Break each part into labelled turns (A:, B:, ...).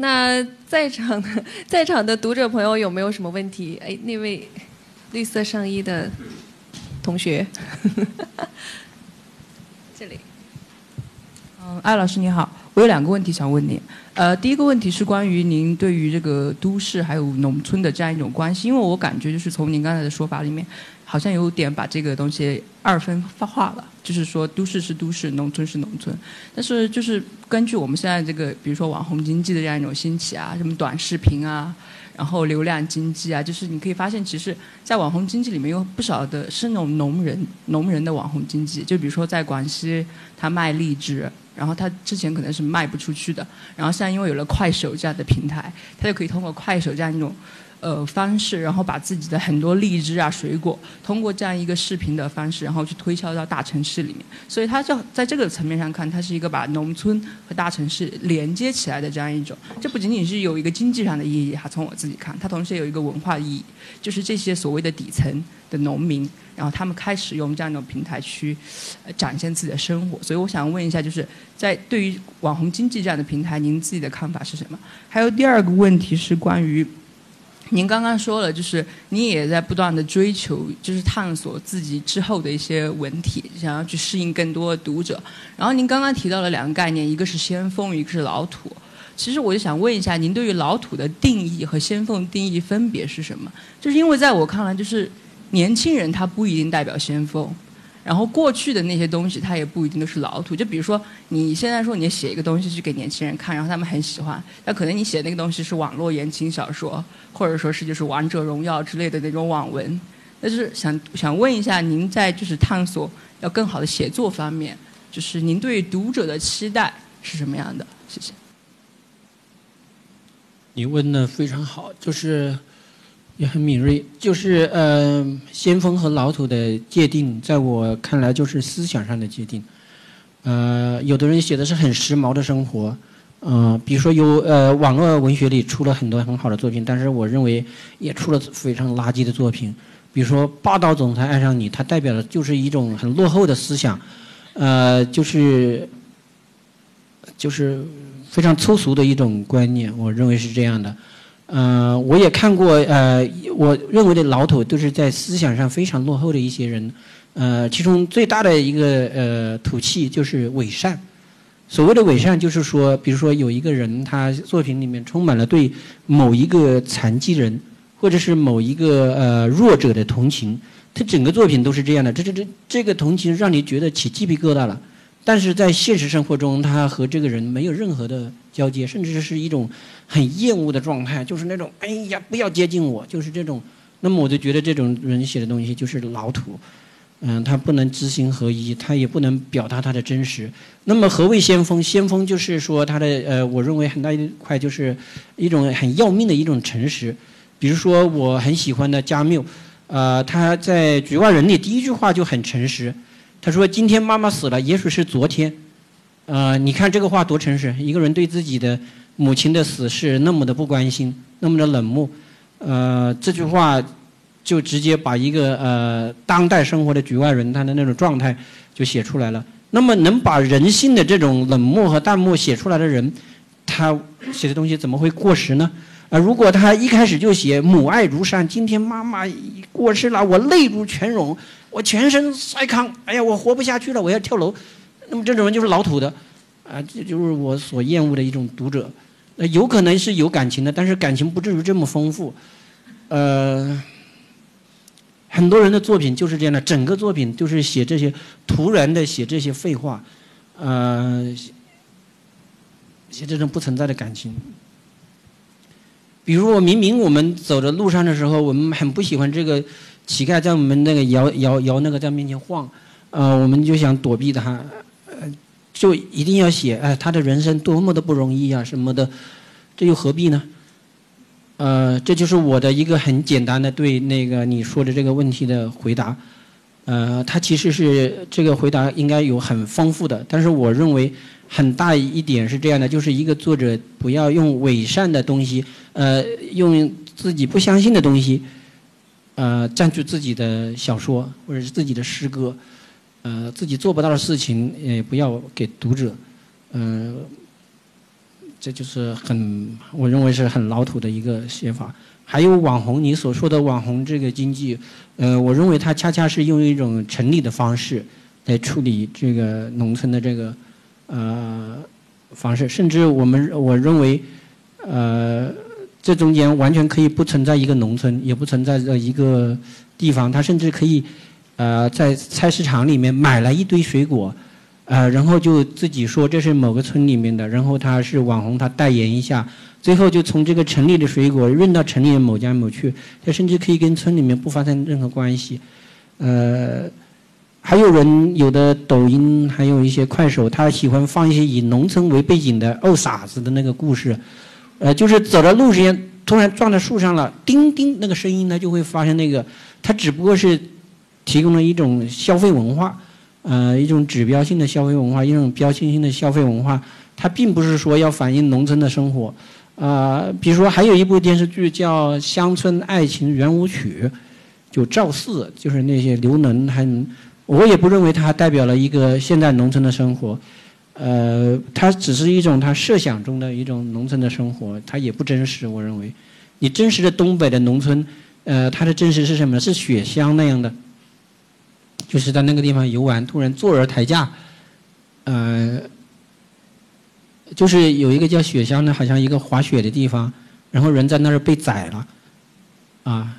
A: 那在场的 在场的读者朋友有没有什么问题？哎，那位绿色上衣的同学，这里。
B: 嗯，艾老师你好，我有两个问题想问你。呃，第一个问题是关于您对于这个都市还有农村的这样一种关系，因为我感觉就是从您刚才的说法里面，好像有点把这个东西二分化了，就是说都市是都市，农村是农村。但是就是根据我们现在这个，比如说网红经济的这样一种兴起啊，什么短视频啊，然后流量经济啊，就是你可以发现，其实，在网红经济里面有不少的是那种农人、农人的网红经济，就比如说在广西，他卖荔枝。然后他之前可能是卖不出去的，然后现在因为有了快手这样的平台，他就可以通过快手这样一种。呃，方式，然后把自己的很多荔枝啊、水果，通过这样一个视频的方式，然后去推销到大城市里面。所以，它就在这个层面上看，它是一个把农村和大城市连接起来的这样一种。这不仅仅是有一个经济上的意义，哈，从我自己看，它同时也有一个文化意义，就是这些所谓的底层的农民，然后他们开始用这样一种平台去展现自己的生活。所以，我想问一下，就是在对于网红经济这样的平台，您自己的看法是什么？还有第二个问题是关于。您刚刚说了，就是你也在不断的追求，就是探索自己之后的一些文体，想要去适应更多的读者。然后您刚刚提到了两个概念，一个是先锋，一个是老土。其实我就想问一下，您对于老土的定义和先锋定义分别是什么？就是因为在我看来，就是年轻人他不一定代表先锋。然后过去的那些东西，它也不一定都是老土。就比如说，你现在说你写一个东西去给年轻人看，然后他们很喜欢，那可能你写的那个东西是网络言情小说，或者说是就是王者荣耀之类的那种网文。那就是想想问一下，您在就是探索要更好的写作方面，就是您对读者的期待是什么样的？谢谢。
C: 你问的非常好，就是。也很敏锐，就是呃，先锋和老土的界定，在我看来就是思想上的界定。呃，有的人写的是很时髦的生活，嗯，比如说有呃，网络文学里出了很多很好的作品，但是我认为也出了非常垃圾的作品。比如说《霸道总裁爱上你》，它代表的就是一种很落后的思想，呃，就是就是非常粗俗的一种观念，我认为是这样的。嗯，我也看过，呃，我认为的老土都是在思想上非常落后的一些人，呃，其中最大的一个呃土气就是伪善。所谓的伪善，就是说，比如说有一个人，他作品里面充满了对某一个残疾人或者是某一个呃弱者的同情，他整个作品都是这样的，这这这这个同情让你觉得起鸡皮疙瘩了。但是在现实生活中，他和这个人没有任何的交接，甚至是一种很厌恶的状态，就是那种哎呀，不要接近我，就是这种。那么我就觉得这种人写的东西就是老土，嗯，他不能知行合一，他也不能表达他的真实。那么何谓先锋？先锋就是说他的呃，我认为很大一块就是一种很要命的一种诚实。比如说我很喜欢的加缪，呃，他在《局外人》里第一句话就很诚实。他说：“今天妈妈死了，也许是昨天。呃，你看这个话多诚实。一个人对自己的母亲的死是那么的不关心，那么的冷漠。呃，这句话就直接把一个呃当代生活的局外人他的那种状态就写出来了。那么能把人性的这种冷漠和淡漠写出来的人，他写的东西怎么会过时呢？啊，如果他一开始就写母爱如山，今天妈妈过世了，我泪如泉涌。”我全身塞糠，哎呀，我活不下去了，我要跳楼。那么这种人就是老土的，啊，这就是我所厌恶的一种读者。那有可能是有感情的，但是感情不至于这么丰富。呃，很多人的作品就是这样的，整个作品就是写这些突然的写这些废话，呃，写这种不存在的感情。比如我明明我们走的路上的时候，我们很不喜欢这个。乞丐在我们那个摇摇摇那个在面前晃，呃，我们就想躲避他，呃，就一定要写，哎，他的人生多么的不容易啊，什么的，这又何必呢？呃，这就是我的一个很简单的对那个你说的这个问题的回答，呃，他其实是这个回答应该有很丰富的，但是我认为很大一点是这样的，就是一个作者不要用伪善的东西，呃，用自己不相信的东西。呃，占据自己的小说或者是自己的诗歌，呃，自己做不到的事情也不要给读者，呃，这就是很我认为是很老土的一个写法。还有网红，你所说的网红这个经济，呃，我认为它恰恰是用一种城里的方式来处理这个农村的这个呃方式，甚至我们我认为，呃，这中间完全可以不存在一个农村，也不存在一个地方，它甚至可以呃在菜市场里面买来一堆水果。呃，然后就自己说这是某个村里面的，然后他是网红，他代言一下，最后就从这个城里的水果运到城里的某家某去，他甚至可以跟村里面不发生任何关系。呃，还有人有的抖音，还有一些快手，他喜欢放一些以农村为背景的“哦傻子”的那个故事，呃，就是走到路上突然撞到树上了，叮叮那个声音呢就会发生那个，他只不过是提供了一种消费文化。呃，一种指标性的消费文化，一种标签性的消费文化，它并不是说要反映农村的生活。啊，比如说还有一部电视剧叫《乡村爱情圆舞曲》，就赵四，就是那些刘能，还我也不认为它代表了一个现代农村的生活。呃，它只是一种他设想中的一种农村的生活，它也不真实。我认为，你真实的东北的农村，呃，它的真实是什么？是雪乡那样的。就是在那个地方游玩，突然坐而抬价，呃，就是有一个叫雪乡的，好像一个滑雪的地方，然后人在那儿被宰了，啊，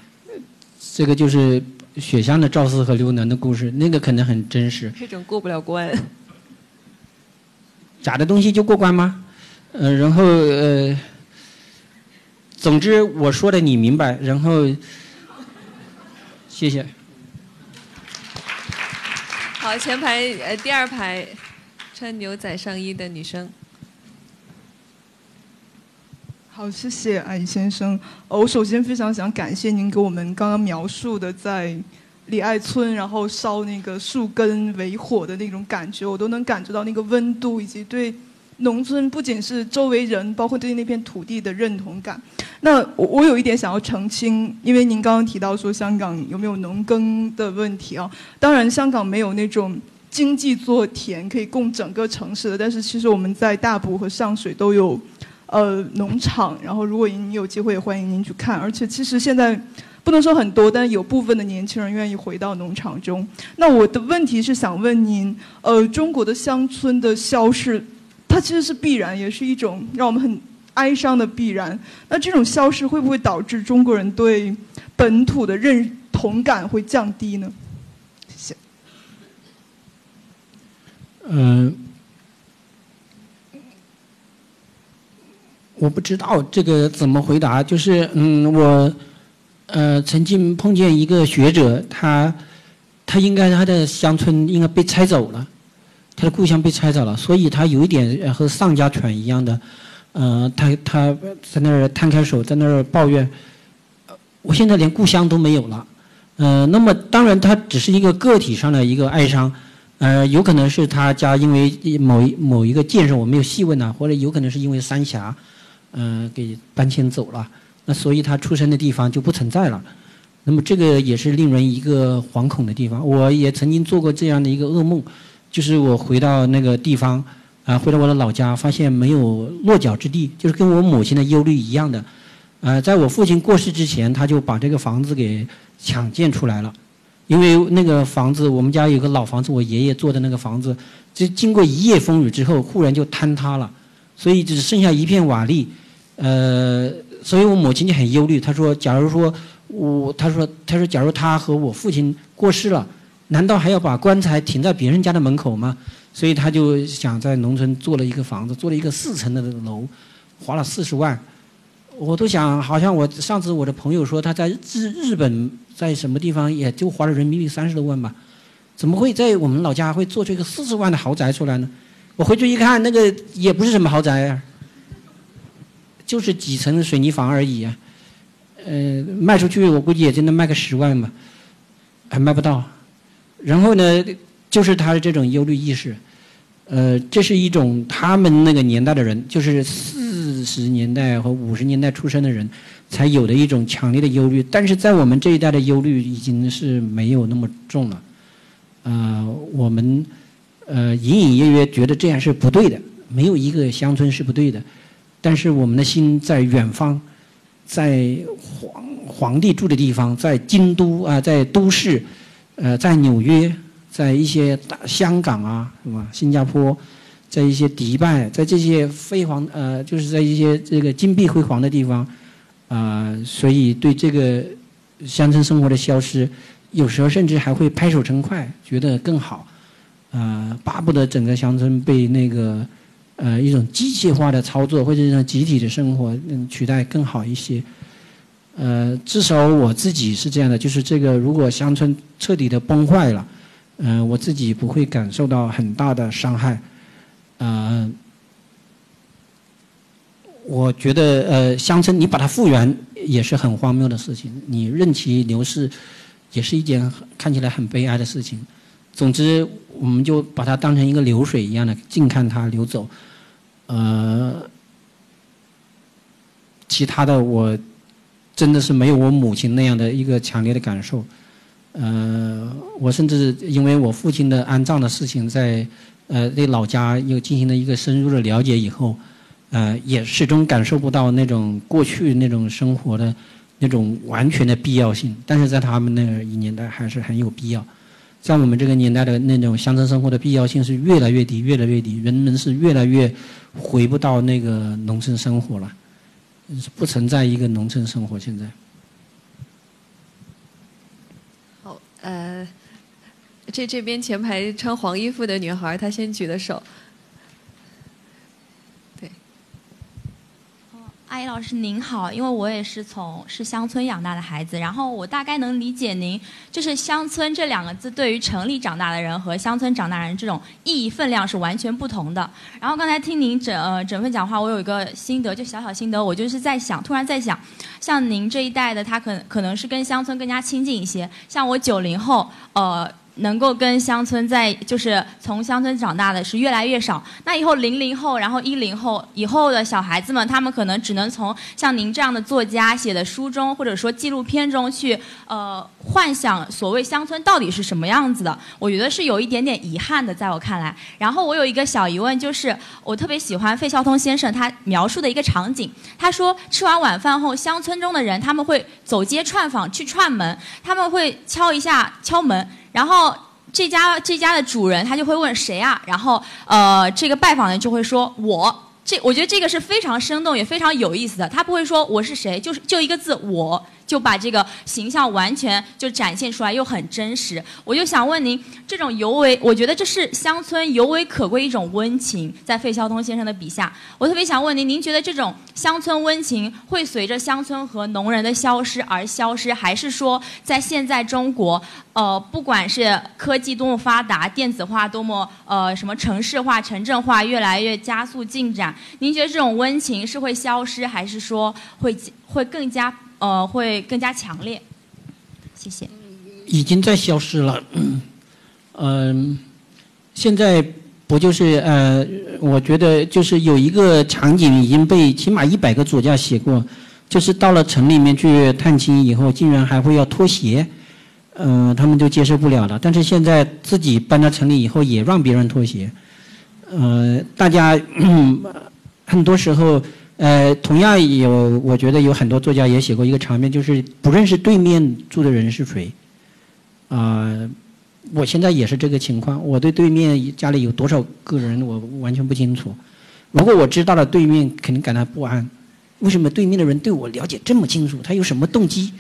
C: 这个就是雪乡的赵四和刘能的故事，那个可能很真实。
A: 这种过不了关。
C: 假的东西就过关吗？呃，然后呃，总之我说的你明白，然后谢谢。
A: 好，前排呃第二排穿牛仔上衣的女生。
D: 好，谢谢艾先生。我首先非常想感谢您给我们刚刚描述的在李爱村，然后烧那个树根为火的那种感觉，我都能感觉到那个温度以及对。农村不仅是周围人，包括对那片土地的认同感。那我我有一点想要澄清，因为您刚刚提到说香港有没有农耕的问题啊？当然，香港没有那种经济做田可以供整个城市的，但是其实我们在大埔和上水都有呃农场。然后，如果您有机会，欢迎您去看。而且，其实现在不能说很多，但有部分的年轻人愿意回到农场中。那我的问题是想问您，呃，中国的乡村的消失。它其实是必然，也是一种让我们很哀伤的必然。那这种消失会不会导致中国人对本土的认同感会降低呢？谢谢。
C: 嗯，我不知道这个怎么回答。就是嗯，我呃曾经碰见一个学者，他他应该他的乡村应该被拆走了。他的故乡被拆走了，所以他有一点和丧家犬一样的，呃，他他在那儿摊开手，在那儿抱怨，我现在连故乡都没有了，呃，那么当然他只是一个个体上的一个哀伤，呃，有可能是他家因为某一某一个建设我没有细问呐，或者有可能是因为三峡，嗯，给搬迁走了，那所以他出生的地方就不存在了，那么这个也是令人一个惶恐的地方。我也曾经做过这样的一个噩梦。就是我回到那个地方，啊，回到我的老家，发现没有落脚之地，就是跟我母亲的忧虑一样的。呃，在我父亲过世之前，他就把这个房子给抢建出来了，因为那个房子，我们家有个老房子，我爷爷做的那个房子，就经过一夜风雨之后，忽然就坍塌了，所以只剩下一片瓦砾。呃，所以我母亲就很忧虑，她说：“假如说我，她说，她说，假如她和我父亲过世了。”难道还要把棺材停在别人家的门口吗？所以她就想在农村做了一个房子，做了一个四层的楼，花了四十万。我都想，好像我上次我的朋友说他在日日本在什么地方也就花了人民币三十多万吧，怎么会在我们老家会做出一个四十万的豪宅出来呢？我回去一看，那个也不是什么豪宅啊，就是几层水泥房而已啊。呃，卖出去我估计也就能卖个十万吧，还卖不到。然后呢，就是他的这种忧虑意识，呃，这是一种他们那个年代的人，就是四十年代和五十年代出生的人才有的一种强烈的忧虑。但是在我们这一代的忧虑已经是没有那么重了，呃，我们呃隐隐约约觉得这样是不对的，没有一个乡村是不对的，但是我们的心在远方，在皇皇帝住的地方，在京都啊，在都市，呃，在纽约，在一些大香港啊，是吧？新加坡，在一些迪拜，在这些辉煌呃，就是在一些这个金碧辉煌的地方，啊，所以对这个乡村生活的消失，有时候甚至还会拍手称快，觉得更好，啊，巴不得整个乡村被那个。呃，一种机械化的操作或者一种集体的生活，嗯，取代更好一些。呃，至少我自己是这样的，就是这个如果乡村彻底的崩坏了，嗯，我自己不会感受到很大的伤害。嗯，我觉得呃，乡村你把它复原也是很荒谬的事情，你任其流逝，也是一件看起来很悲哀的事情。总之，我们就把它当成一个流水一样的，静看它流走。呃，其他的我真的是没有我母亲那样的一个强烈的感受。呃，我甚至因为我父亲的安葬的事情，在呃对老家又进行了一个深入的了解以后，呃，也始终感受不到那种过去那种生活的那种完全的必要性。但是在他们那一年代还是很有必要。在我们这个年代的那种乡村生活的必要性是越来越低，越来越低，人们是越来越回不到那个农村生活了，不存在一个农村生活。现在，
A: 好，呃，这这边前排穿黄衣服的女孩，她先举的手。
E: 阿姨老师您好，因为我也是从是乡村养大的孩子，然后我大概能理解您就是乡村这两个字对于城里长大的人和乡村长大人这种意义分量是完全不同的。然后刚才听您整呃整份讲话，我有一个心得，就小小心得，我就是在想，突然在想，像您这一代的他可可能是跟乡村更加亲近一些，像我九零后，呃。能够跟乡村在就是从乡村长大的是越来越少。那以后零零后，然后一零后以后的小孩子们，他们可能只能从像您这样的作家写的书中，或者说纪录片中去呃幻想所谓乡村到底是什么样子的。我觉得是有一点点遗憾的，在我看来。然后我有一个小疑问，就是我特别喜欢费孝通先生他描述的一个场景。他说吃完晚饭后，乡村中的人他们会走街串坊去串门，他们会敲一下敲门。然后这家这家的主人他就会问谁啊？然后呃，这个拜访的人就会说我。这我觉得这个是非常生动也非常有意思的。他不会说我是谁，就是就一个字我。就把这个形象完全就展现出来，又很真实。我就想问您，这种尤为，我觉得这是乡村尤为可贵一种温情，在费孝通先生的笔下，我特别想问您，您觉得这种乡村温情会随着乡村和农人的消失而消失，还是说在现在中国，呃，不管是科技多么发达，电子化多么呃什么城市化、城镇化越来越加速进展，您觉得这种温情是会消失，还是说会会更加？呃，会更加强烈。谢谢。
C: 已经在消失了。嗯，现在不就是呃，我觉得就是有一个场景已经被起码一百个作家写过，就是到了城里面去探亲以后，竟然还会要脱鞋，嗯，他们就接受不了了。但是现在自己搬到城里以后，也让别人脱鞋。呃，大家很多时候。呃，同样有，我觉得有很多作家也写过一个场面，就是不认识对面住的人是谁。啊，我现在也是这个情况，我对对面家里有多少个人，我完全不清楚。如果我知道了对面，肯定感到不安。为什么对面的人对我了解这么清楚？他有什么动机？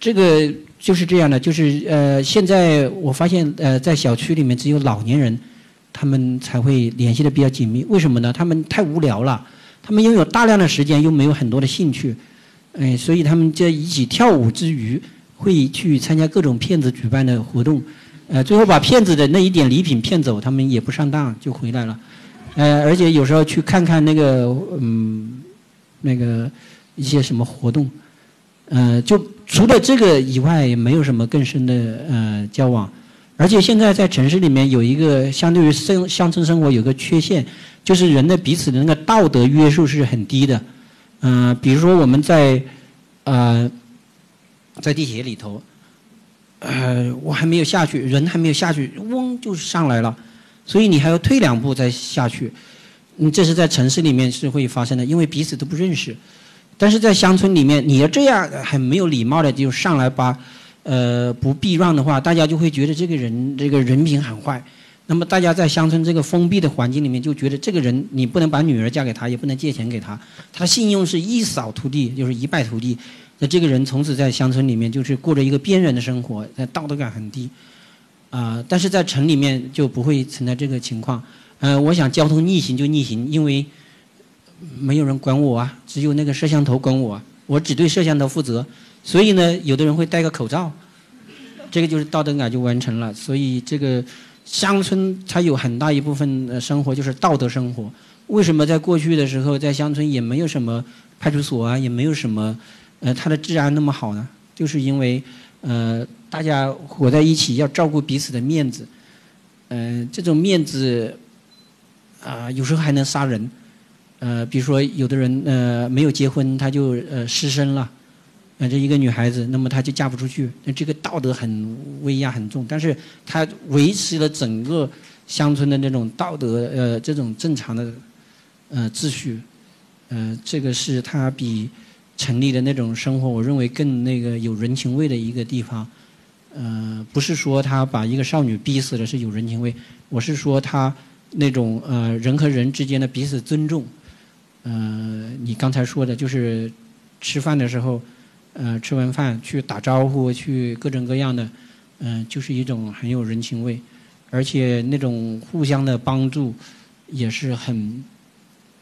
C: 这个就是这样的，就是呃，现在我发现呃，在小区里面只有老年人，他们才会联系的比较紧密。为什么呢？他们太无聊了。他们拥有大量的时间，又没有很多的兴趣，哎，所以他们在一起跳舞之余，会去参加各种骗子举办的活动，呃，最后把骗子的那一点礼品骗走，他们也不上当就回来了，呃，而且有时候去看看那个嗯，那个一些什么活动，呃，就除了这个以外，没有什么更深的呃交往，而且现在在城市里面有一个相对于生乡村生活有个缺陷。就是人的彼此的那个道德约束是很低的，嗯，比如说我们在，呃，在地铁里头，呃，我还没有下去，人还没有下去，嗡就上来了，所以你还要退两步再下去。嗯，这是在城市里面是会发生的，因为彼此都不认识。但是在乡村里面，你要这样很没有礼貌的就上来把，呃，不避让的话，大家就会觉得这个人这个人品很坏。那么大家在乡村这个封闭的环境里面，就觉得这个人你不能把女儿嫁给他，也不能借钱给他，他信用是一扫涂地，就是一败涂地。那这个人从此在乡村里面就是过着一个边缘的生活，那道德感很低。啊，但是在城里面就不会存在这个情况。呃，我想交通逆行就逆行，因为没有人管我啊，只有那个摄像头管我，啊我只对摄像头负责。所以呢，有的人会戴个口罩，这个就是道德感就完成了。所以这个乡村它有很大一部分生活就是道德生活。为什么在过去的时候在乡村也没有什么派出所啊，也没有什么呃它的治安那么好呢？就是因为呃大家活在一起要照顾彼此的面子，嗯，这种面子。啊，有时候还能杀人，呃，比如说有的人呃没有结婚，他就呃失身了，呃，这一个女孩子，那么她就嫁不出去，那这个道德很威压很重，但是她维持了整个乡村的那种道德呃这种正常的呃秩序，呃，这个是她比城里的那种生活，我认为更那个有人情味的一个地方，呃，不是说他把一个少女逼死了是有人情味，我是说他。那种呃人和人之间的彼此尊重，呃，你刚才说的就是吃饭的时候，呃，吃完饭去打招呼，去各种各样的，嗯，就是一种很有人情味，而且那种互相的帮助也是很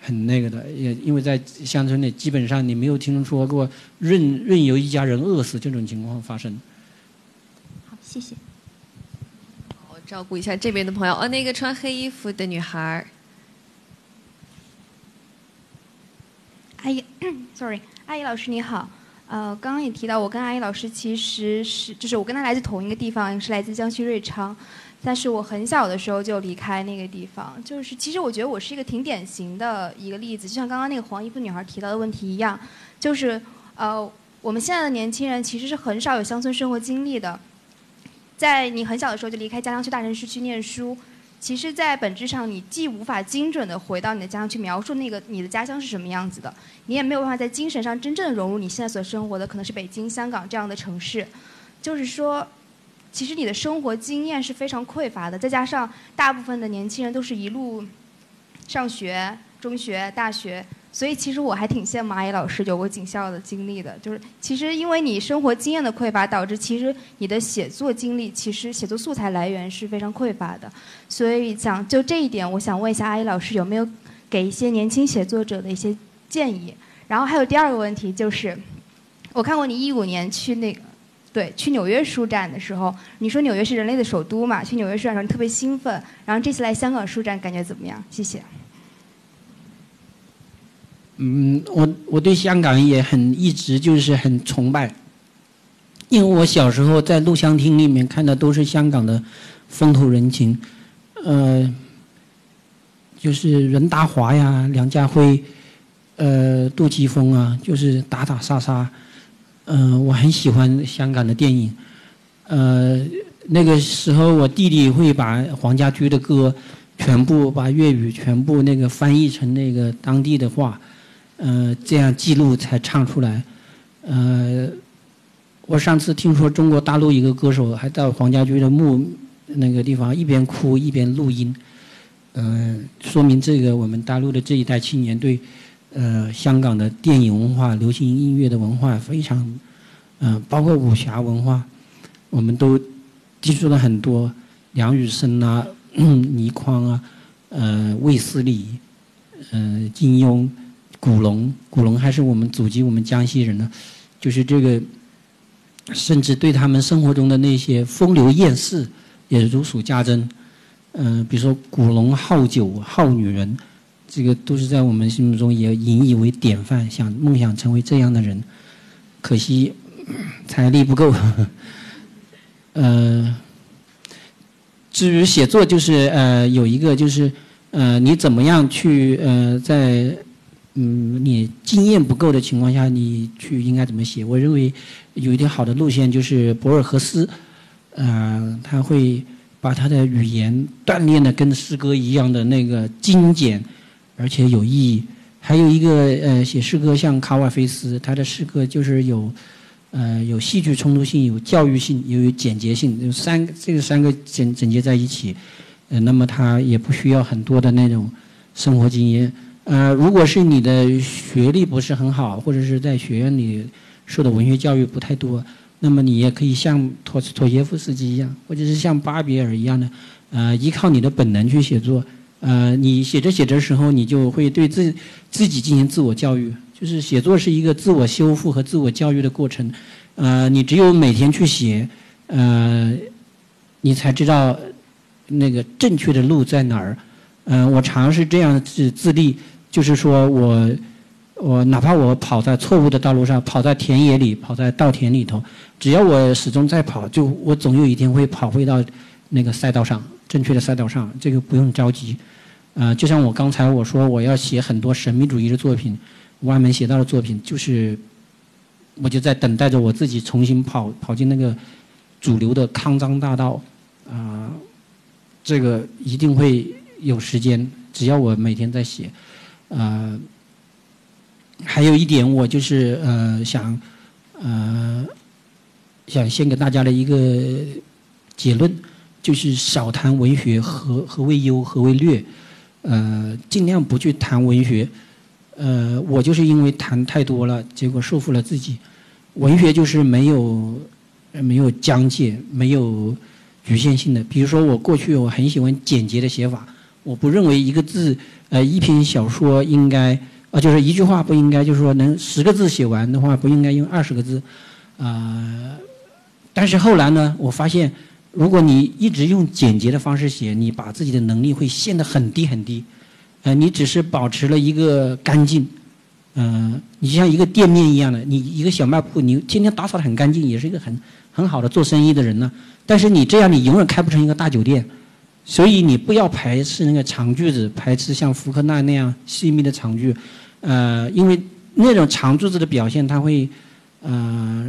C: 很那个的，也因为在乡村里基本上你没有听说过任任由一家人饿死这种情况发生。
E: 好，谢谢。
A: 我照顾一下这边的朋友哦，那个穿黑衣服的女孩。
F: 阿姨，sorry，阿姨老师你好。呃，刚刚也提到，我跟阿姨老师其实是，就是我跟她来自同一个地方，是来自江西瑞昌。但是我很小的时候就离开那个地方，就是其实我觉得我是一个挺典型的一个例子，就像刚刚那个黄衣服女孩提到的问题一样，就是呃，我们现在的年轻人其实是很少有乡村生活经历的。在你很小的时候就离开家乡去大城市去念书，其实，在本质上，你既无法精准的回到你的家乡去描述那个你的家乡是什么样子的，你也没有办法在精神上真正的融入你现在所生活的可能是北京、香港这样的城市。就是说，其实你的生活经验是非常匮乏的，再加上大部分的年轻人都是一路上学、中学、大学。所以其实我还挺羡慕阿姨老师有过警校的经历的，就是其实因为你生活经验的匮乏，导致其实你的写作经历，其实写作素材来源是非常匮乏的。所以想就这一点，我想问一下阿姨老师有没有给一些年轻写作者的一些建议。然后还有第二个问题就是，我看过你一五年去那个，对，去纽约书展的时候，你说纽约是人类的首都嘛？去纽约书展的时候你特别兴奋，然后这次来香港书展感觉怎么样？谢谢。
C: 嗯，我我对香港也很一直就是很崇拜，因为我小时候在录像厅里面看的都是香港的风土人情，呃，就是任达华呀、梁家辉、呃杜琪峰啊，就是打打杀杀，嗯，我很喜欢香港的电影，呃，那个时候我弟弟会把黄家驹的歌全部把粤语全部那个翻译成那个当地的话。呃，这样记录才唱出来。呃，我上次听说中国大陆一个歌手还到黄家驹的墓那个地方一边哭一边录音，呃，说明这个我们大陆的这一代青年对呃香港的电影文化、流行音乐的文化非常，嗯，包括武侠文化，我们都接触了很多梁羽生啊、倪匡啊、呃卫斯理、呃金庸。古龙，古龙还是我们祖籍，我们江西人呢，就是这个，甚至对他们生活中的那些风流艳事也如数家珍。嗯，比如说古龙好酒好女人，这个都是在我们心目中也引以为典范，想梦想成为这样的人，可惜财力不够。呃，至于写作，就是呃有一个就是呃你怎么样去呃在。嗯，你经验不够的情况下，你去应该怎么写？我认为有一条好的路线就是博尔赫斯，呃，他会把他的语言锻炼的跟诗歌一样的那个精简，而且有意义。还有一个呃，写诗歌像卡瓦菲斯，他的诗歌就是有呃有戏剧冲突性、有教育性、有简洁性，有三这个三个整整结在一起。呃，那么他也不需要很多的那种生活经验。呃，如果是你的学历不是很好，或者是在学院里受的文学教育不太多，那么你也可以像托托耶夫斯基一样，或者是像巴比尔一样的，呃，依靠你的本能去写作。呃，你写着写着时候，你就会对自自己进行自我教育，就是写作是一个自我修复和自我教育的过程。呃，你只有每天去写，呃，你才知道那个正确的路在哪儿。嗯，我尝试这样自自立，就是说我我哪怕我跑在错误的道路上，跑在田野里，跑在稻田里头，只要我始终在跑，就我总有一天会跑回到那个赛道上。正确的赛道上，这个不用着急。呃，就像我刚才我说，我要写很多神秘主义的作品，歪门邪道的作品，就是我就在等待着我自己重新跑跑进那个主流的康庄大道。啊，这个一定会有时间，只要我每天在写。呃，还有一点，我就是呃想呃想先给大家的一个结论。就是少谈文学，何何为优，何为劣，呃，尽量不去谈文学。呃，我就是因为谈太多了，结果束缚了自己。文学就是没有没有疆界，没有局限性的。比如说，我过去我很喜欢简洁的写法，我不认为一个字，呃，一篇小说应该，呃，就是一句话不应该，就是说能十个字写完的话，不应该用二十个字，啊。但是后来呢，我发现。如果你一直用简洁的方式写，你把自己的能力会陷得很低很低，呃，你只是保持了一个干净，嗯，你就像一个店面一样的，你一个小卖铺，你天天打扫的很干净，也是一个很很好的做生意的人呢。但是你这样，你永远开不成一个大酒店。所以你不要排斥那个长句子，排斥像福克纳那样细密的长句，呃，因为那种长句子的表现，它会，呃。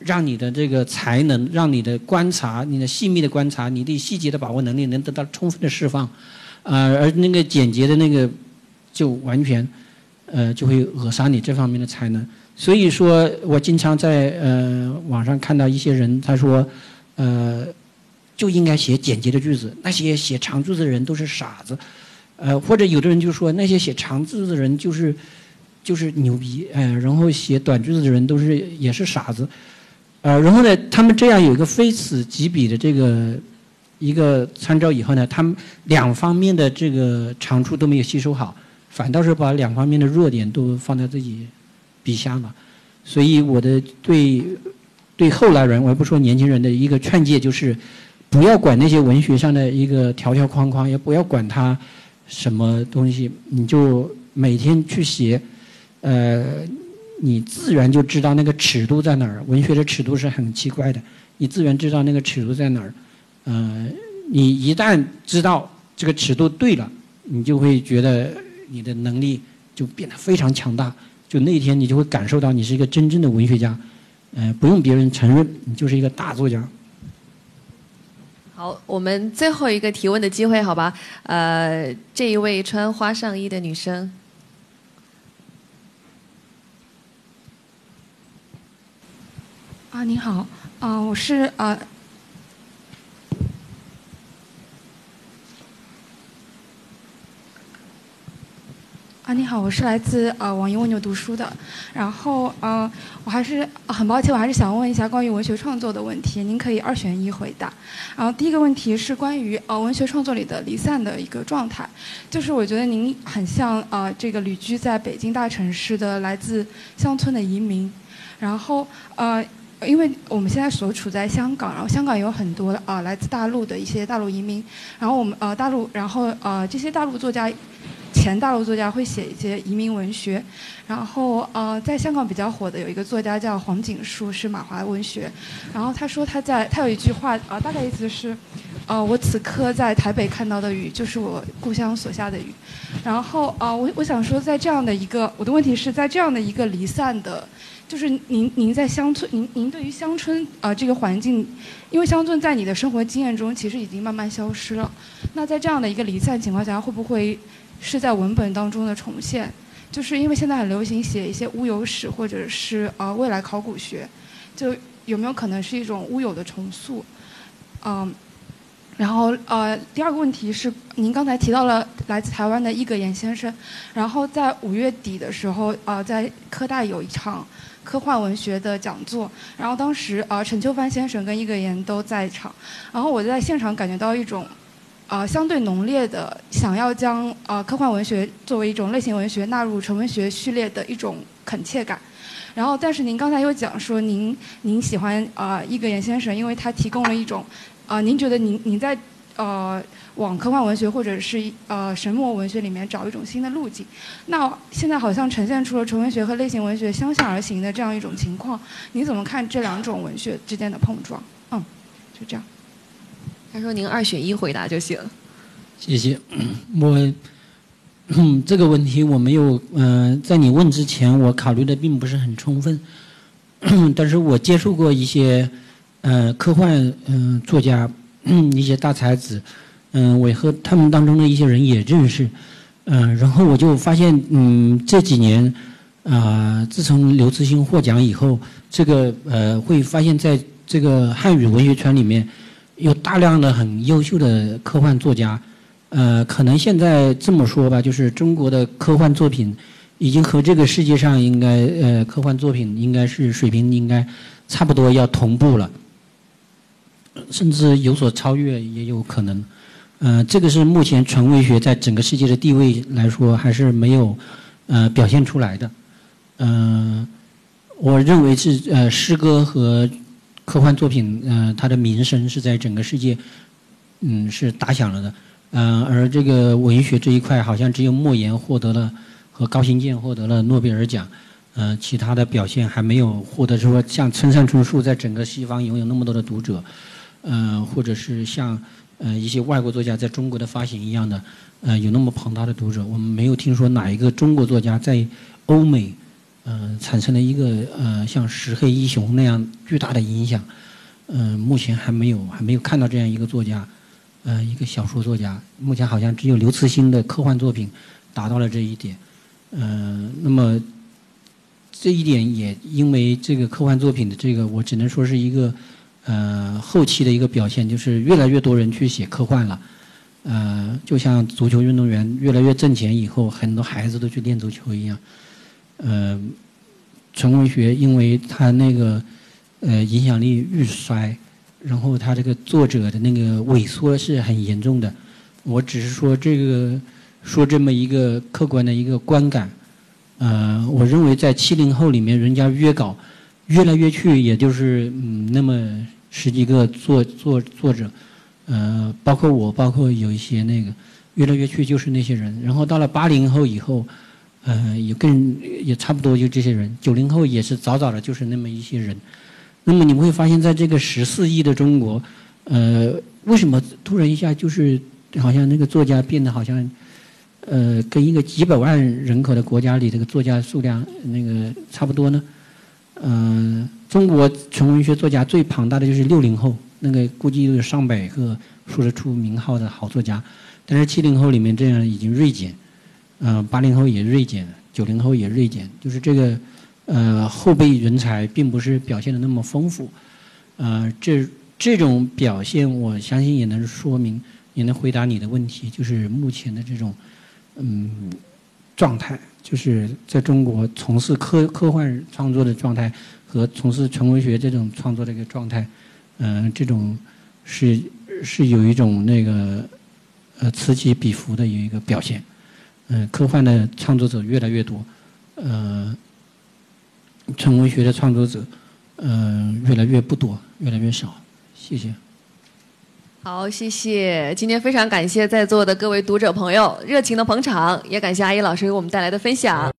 C: 让你的这个才能，让你的观察，你的细密的观察，你对细节的把握能力能得到充分的释放，呃，而那个简洁的那个，就完全，呃，就会扼杀你这方面的才能。所以说我经常在呃网上看到一些人，他说，呃，就应该写简洁的句子，那些写长句子的人都是傻子，呃，或者有的人就说那些写长句子的人就是就是牛逼，哎，然后写短句子的人都是也是傻子。呃，然后呢，他们这样有一个非此即彼的这个一个参照以后呢，他们两方面的这个长处都没有吸收好，反倒是把两方面的弱点都放在自己笔下了。所以我的对对后来人，我也不说年轻人的一个劝诫就是，不要管那些文学上的一个条条框框，也不要管它什么东西，你就每天去写，呃。你自然就知道那个尺度在哪儿。文学的尺度是很奇怪的，你自然知道那个尺度在哪儿。呃，你一旦知道这个尺度对了，你就会觉得你的能力就变得非常强大。就那天，你就会感受到你是一个真正的文学家。呃，不用别人承认，你就是一个大作家。
A: 好，我们最后一个提问的机会，好吧？呃，这一位穿花上衣的女生。
G: 啊，你好，啊，我是啊，啊，你好，我是来自呃网易蜗牛读书的，然后呃，我还是很抱歉，我还是想问一下关于文学创作的问题，您可以二选一回答。然后第一个问题是关于呃文学创作里的离散的一个状态，就是我觉得您很像呃这个旅居在北京大城市的来自乡村的移民，然后呃。因为我们现在所处在香港，然后香港有很多呃来自大陆的一些大陆移民，然后我们呃大陆，然后呃这些大陆作家，前大陆作家会写一些移民文学，然后呃在香港比较火的有一个作家叫黄锦树，是马华文学，然后他说他在他有一句话啊大概意思是，呃我此刻在台北看到的雨就是我故乡所下的雨，然后啊我我想说在这样的一个我的问题是在这样的一个离散的。就是您，您在乡村，您您对于乡村啊这个环境，因为乡村在你的生活经验中其实已经慢慢消失了。那在这样的一个离散情况下，会不会是在文本当中的重现，就是因为现在很流行写一些乌有史或者是呃未来考古学，就有没有可能是一种乌有的重塑？嗯，然后呃第二个问题是，您刚才提到了来自台湾的伊格言先生，然后在五月底的时候，呃在科大有一场科幻文学的讲座，然后当时呃陈秋帆先生跟伊格言都在场，然后我在现场感觉到一种。呃，相对浓烈的想要将呃科幻文学作为一种类型文学纳入纯文学序列的一种恳切感，然后但是您刚才又讲说您您喜欢呃伊格言先生，因为他提供了一种，呃您觉得您您在呃往科幻文学或者是呃神魔文学里面找一种新的路径，那现在好像呈现出了纯文学和类型文学相向而行的这样一种情况，你怎么看这两种文学之间的碰撞？嗯，就这样。
A: 他说：“您二选一回答就行。”
C: 谢谢。我这个问题我没有，嗯，在你问之前，我考虑的并不是很充分。但是我接触过一些，呃，科幻，嗯，作家，一些大才子，嗯，我和他们当中的一些人也认识，嗯，然后我就发现，嗯，这几年，啊，自从刘慈欣获奖以后，这个，呃，会发现在这个汉语文学圈里面。有大量的很优秀的科幻作家，呃，可能现在这么说吧，就是中国的科幻作品已经和这个世界上应该呃科幻作品应该是水平应该差不多要同步了，甚至有所超越也有可能。呃，这个是目前纯文学在整个世界的地位来说还是没有呃表现出来的。嗯，我认为是呃诗歌和。科幻作品，嗯，它的名声是在整个世界，嗯，是打响了的，嗯，而这个文学这一块，好像只有莫言获得了和高行健获得了诺贝尔奖，嗯，其他的表现还没有获得说像村上春树在整个西方拥有那么多的读者，嗯，或者是像呃一些外国作家在中国的发行一样的，呃，有那么庞大的读者，我们没有听说哪一个中国作家在欧美。嗯，产生了一个呃，像石黑一雄那样巨大的影响。嗯，目前还没有还没有看到这样一个作家，呃，一个小说作家。目前好像只有刘慈欣的科幻作品达到了这一点。嗯，那么这一点也因为这个科幻作品的这个，我只能说是一个呃后期的一个表现，就是越来越多人去写科幻了。呃，就像足球运动员越来越挣钱以后，很多孩子都去练足球一样。呃，纯文学，因为它那个呃影响力日衰，然后它这个作者的那个萎缩是很严重的。我只是说这个说这么一个客观的一个观感。呃，我认为在七零后里面，人家约稿约来约去，也就是嗯那么十几个作作作者，呃，包括我，包括有一些那个约来约去就是那些人。然后到了八零后以后。呃，也跟也差不多，就这些人。九零后也是早早的，就是那么一些人。那么你会发现在这个十四亿的中国，呃，为什么突然一下就是好像那个作家变得好像，呃，跟一个几百万人口的国家里这个作家数量那个差不多呢？嗯，中国纯文学作家最庞大的就是六零后，那个估计有上百个说得出名号的好作家，但是七零后里面这样已经锐减。嗯，八零后也锐减，九零后也锐减，就是这个，呃，后备人才并不是表现的那么丰富，呃，这这种表现，我相信也能说明，也能回答你的问题，就是目前的这种，嗯，状态，就是在中国从事科科幻创作的状态和从事纯文学这种创作的一个状态，嗯，这种是是有一种那个，呃，此起彼伏的一个表现。嗯，科幻的创作者越来越多，呃，纯文学的创作者，嗯，越来越不多，越来越少。谢谢。
A: 好，谢谢。今天非常感谢在座的各位读者朋友热情的捧场，也感谢阿姨老师给我们带来的分享。